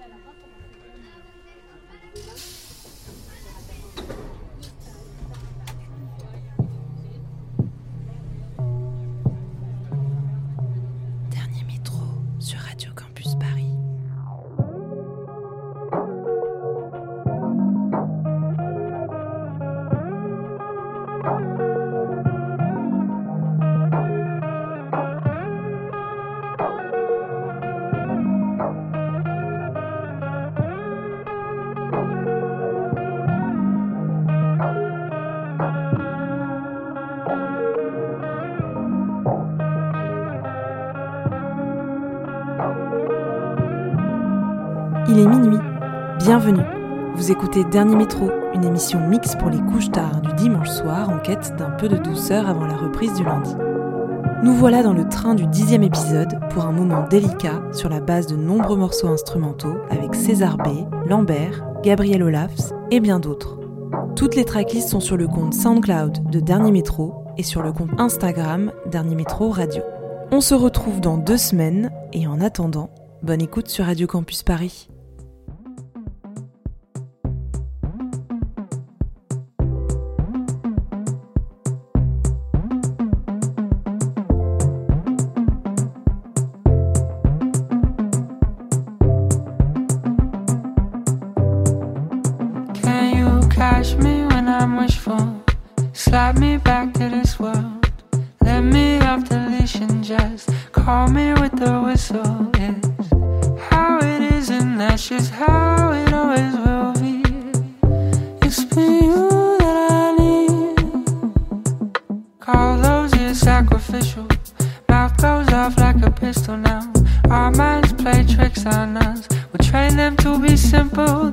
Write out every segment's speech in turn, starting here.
Gracias. Écoutez Dernier Métro, une émission mixte pour les couches tard du dimanche soir en quête d'un peu de douceur avant la reprise du lundi. Nous voilà dans le train du dixième épisode pour un moment délicat sur la base de nombreux morceaux instrumentaux avec César B, Lambert, Gabriel Olafs et bien d'autres. Toutes les tracklists sont sur le compte SoundCloud de Dernier Métro et sur le compte Instagram Dernier Métro Radio. On se retrouve dans deux semaines et en attendant, bonne écoute sur Radio Campus Paris. That's just how it always will be. It's you that I need. Carlos is sacrificial. Mouth goes off like a pistol now. Our minds play tricks on us. We train them to be simple.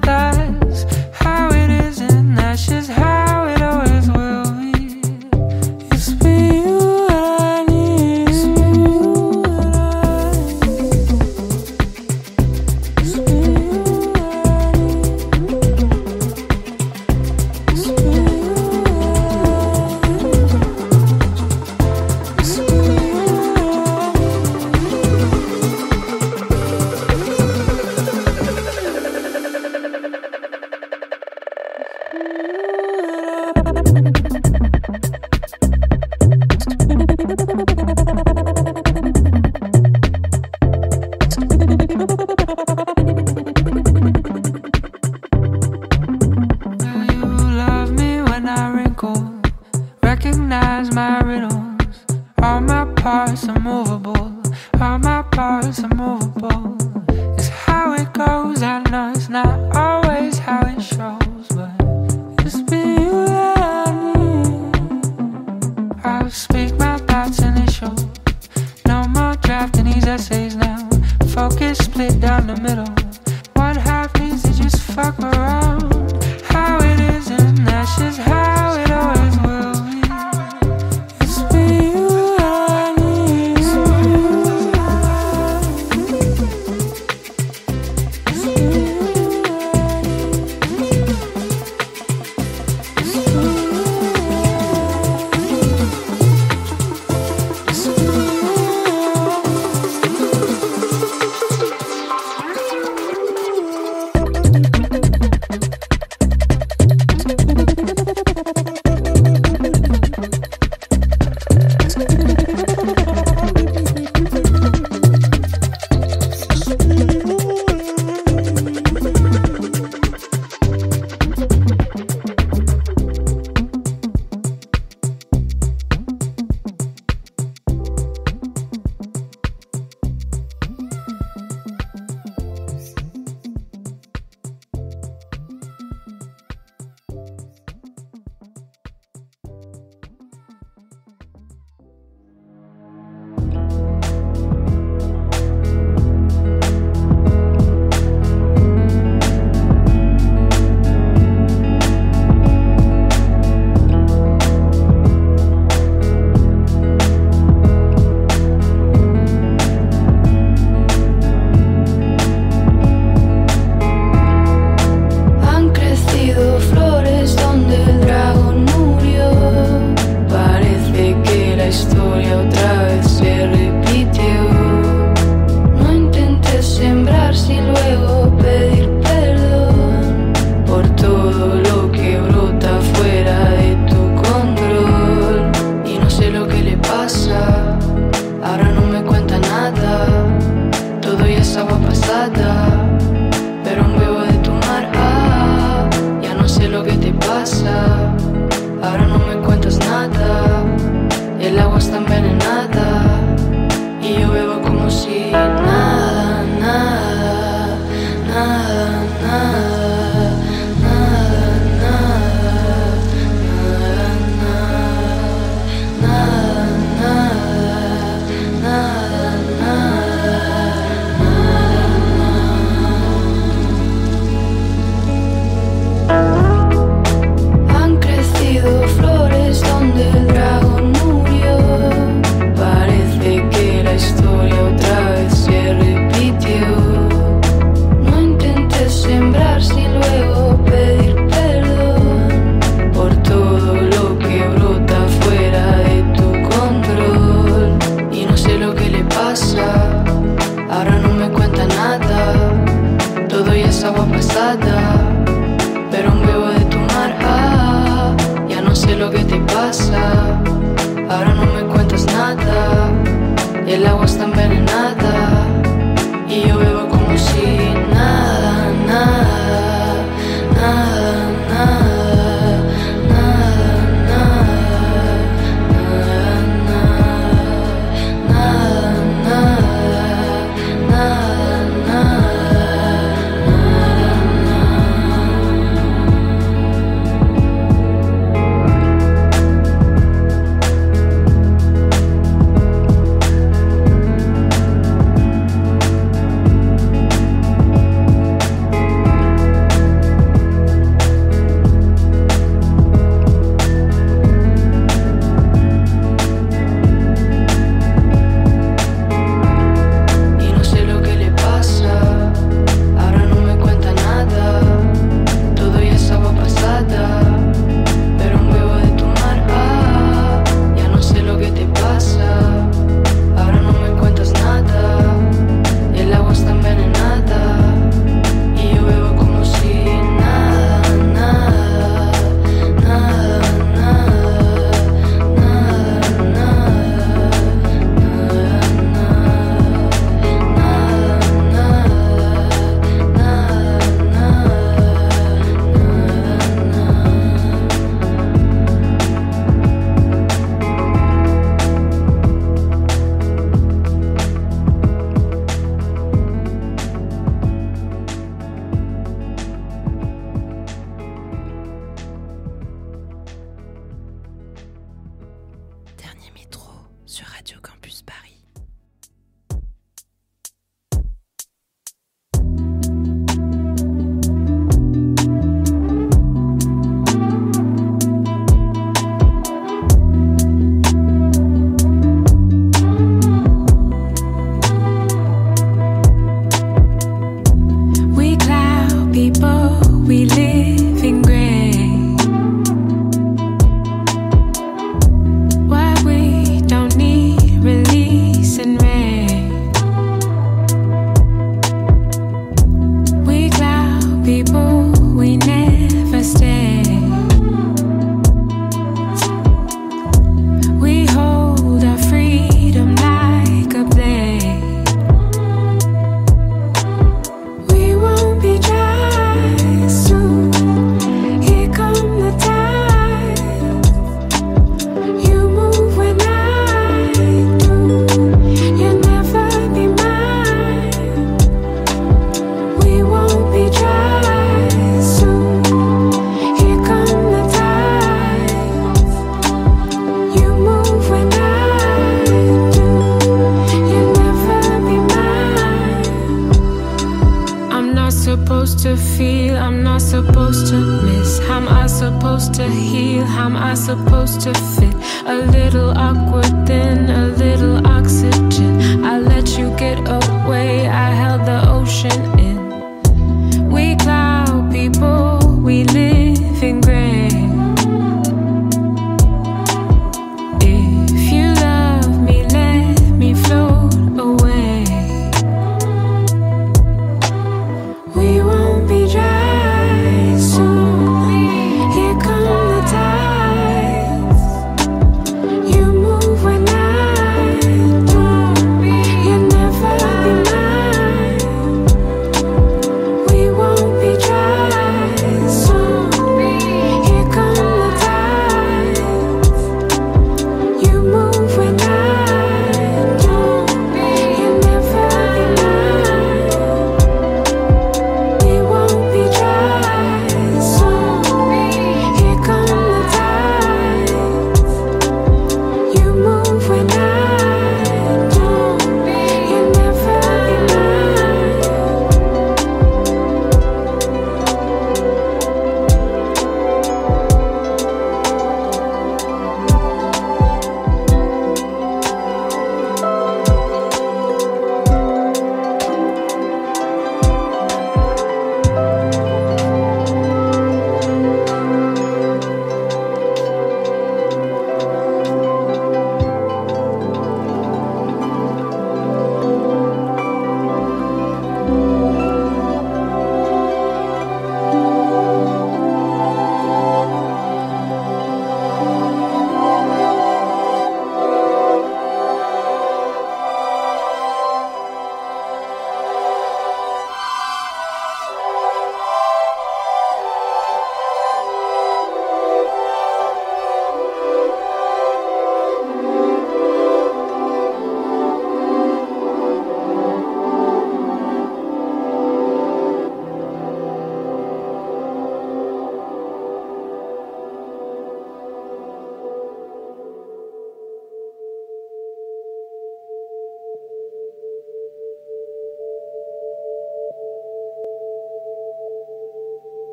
Ahora no me cuentas nada. El agua está envenenada.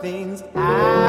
things I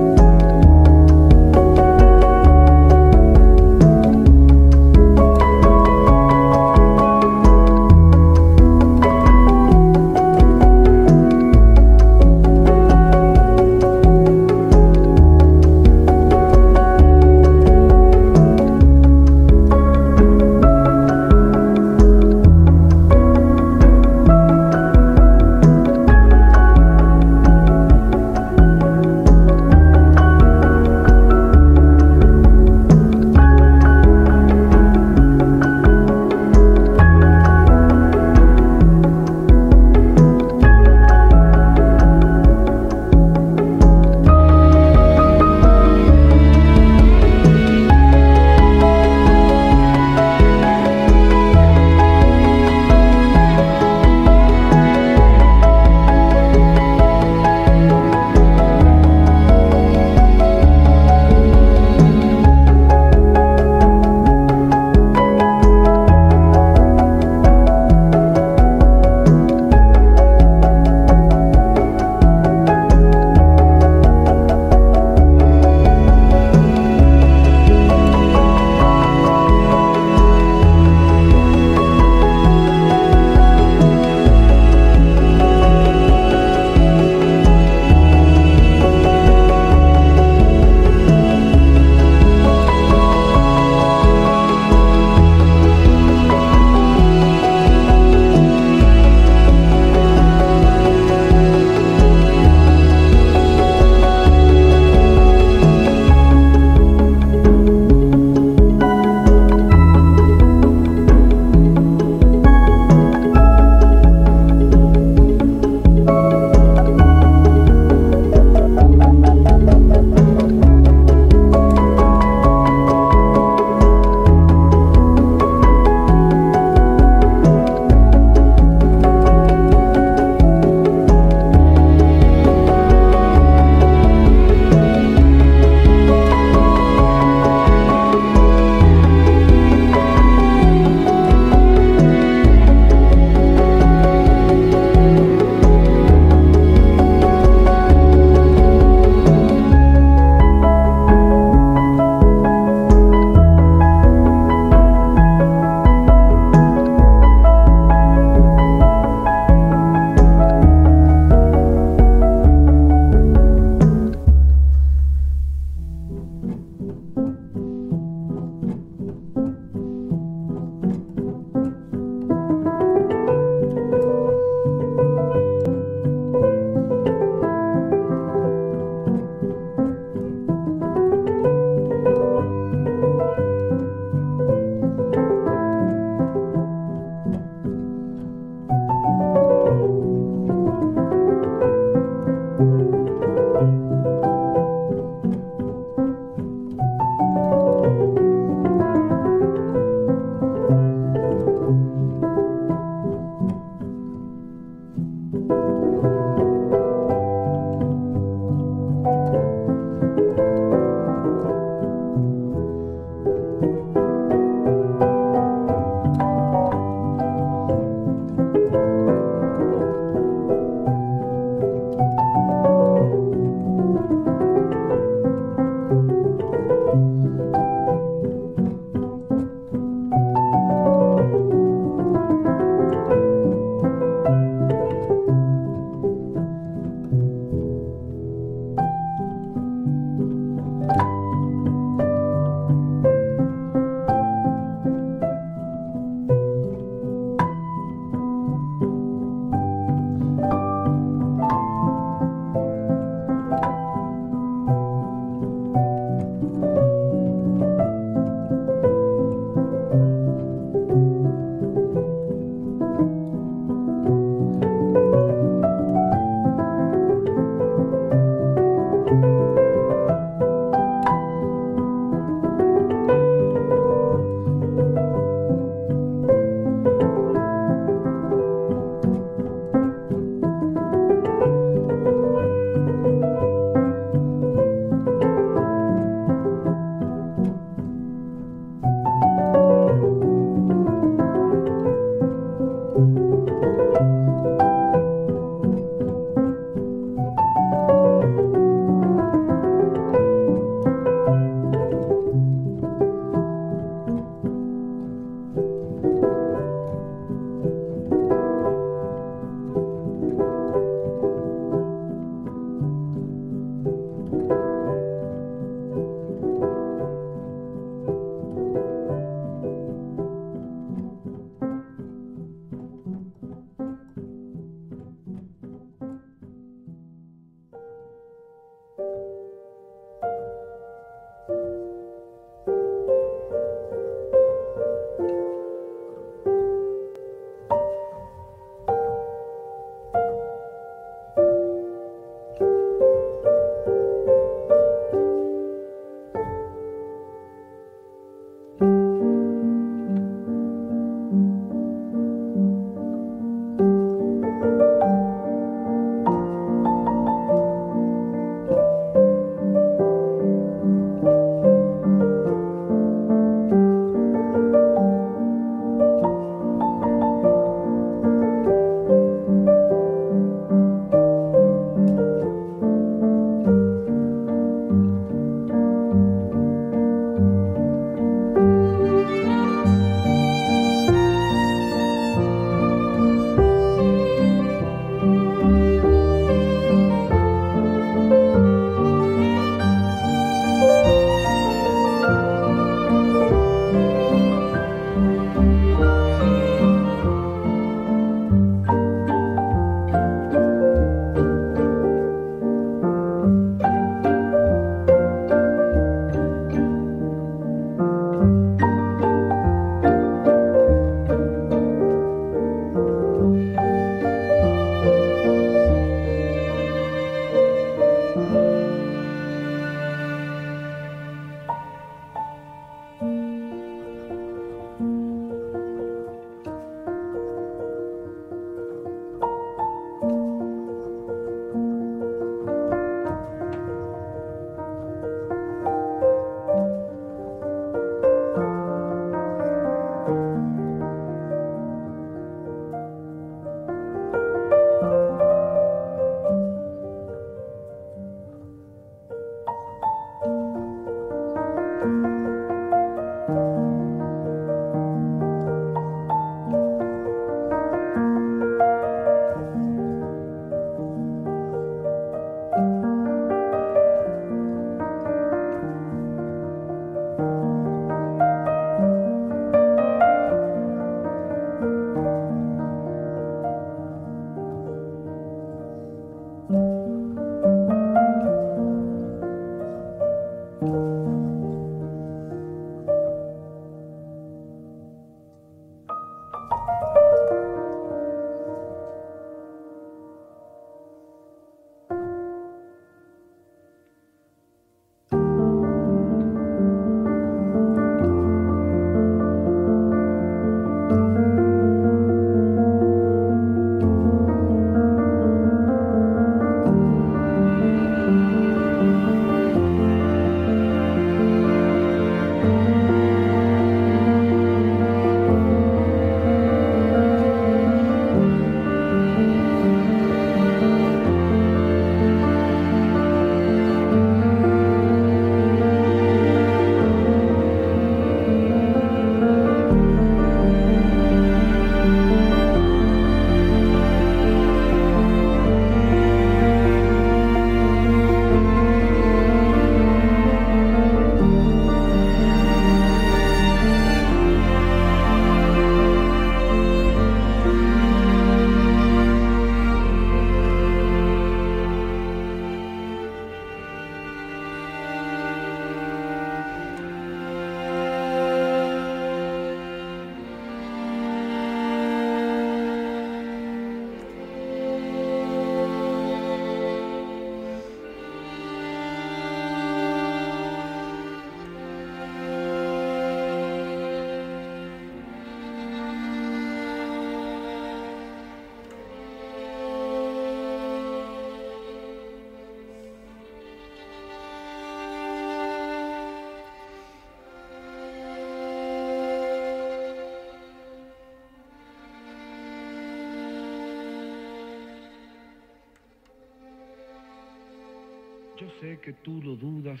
sé que tú lo dudas,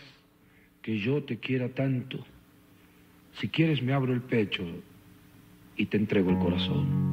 que yo te quiera tanto. Si quieres me abro el pecho y te entrego el corazón.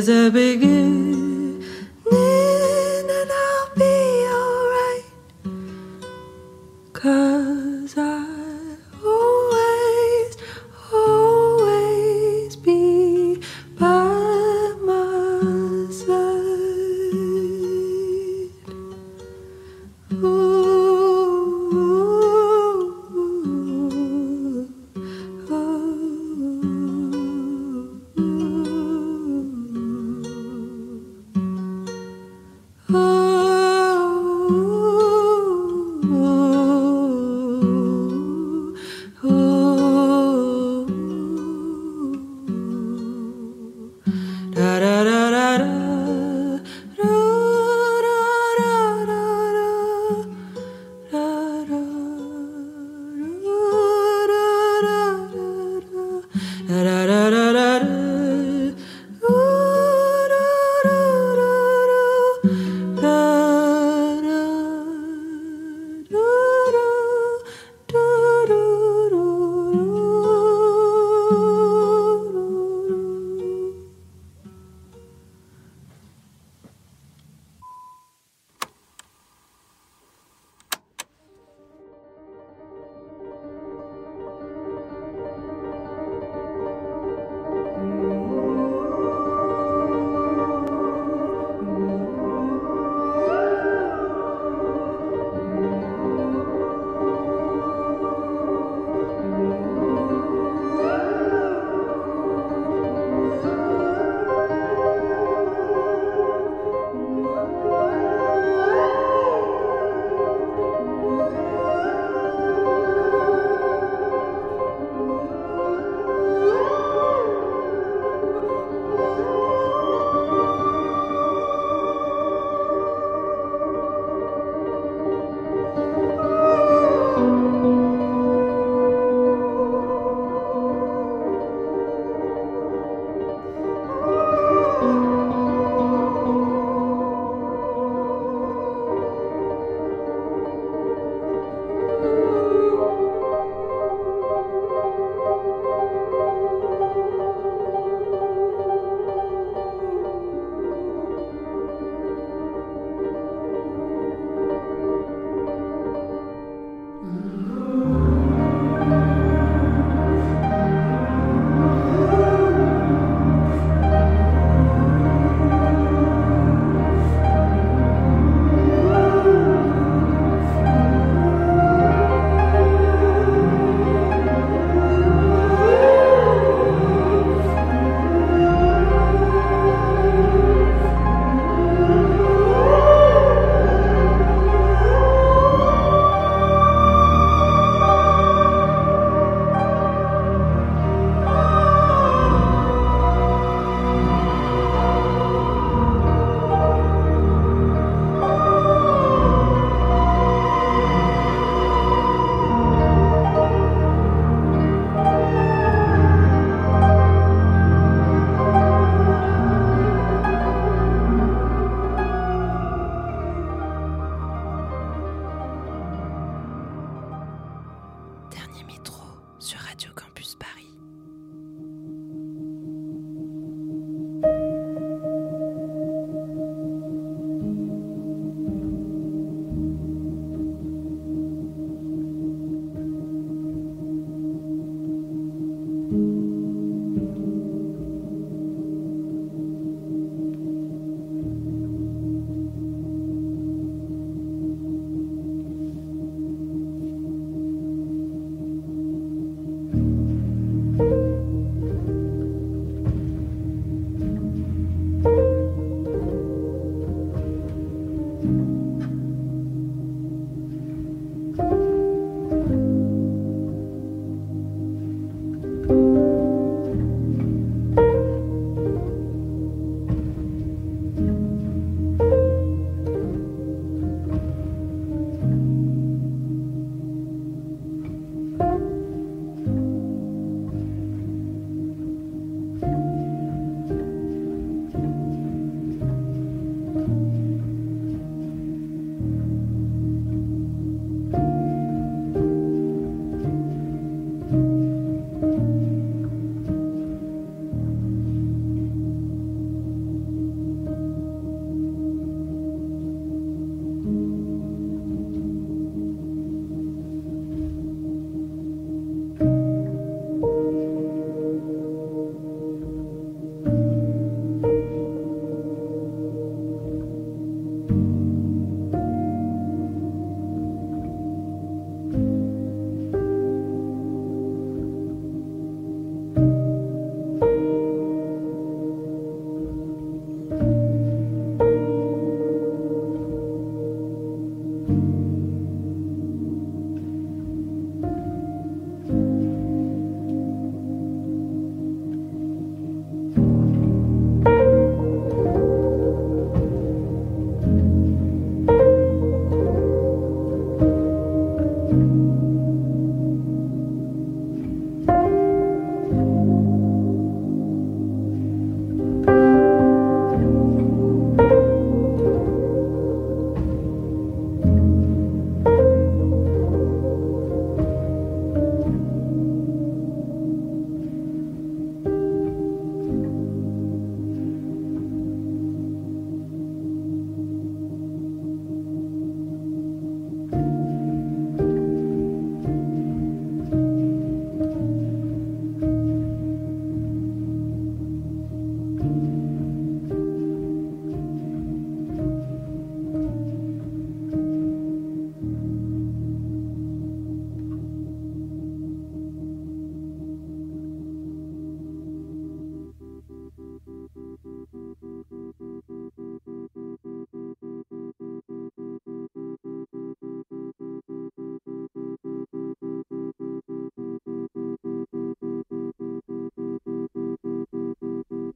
There's a beginning,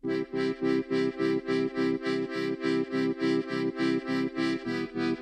Thank you.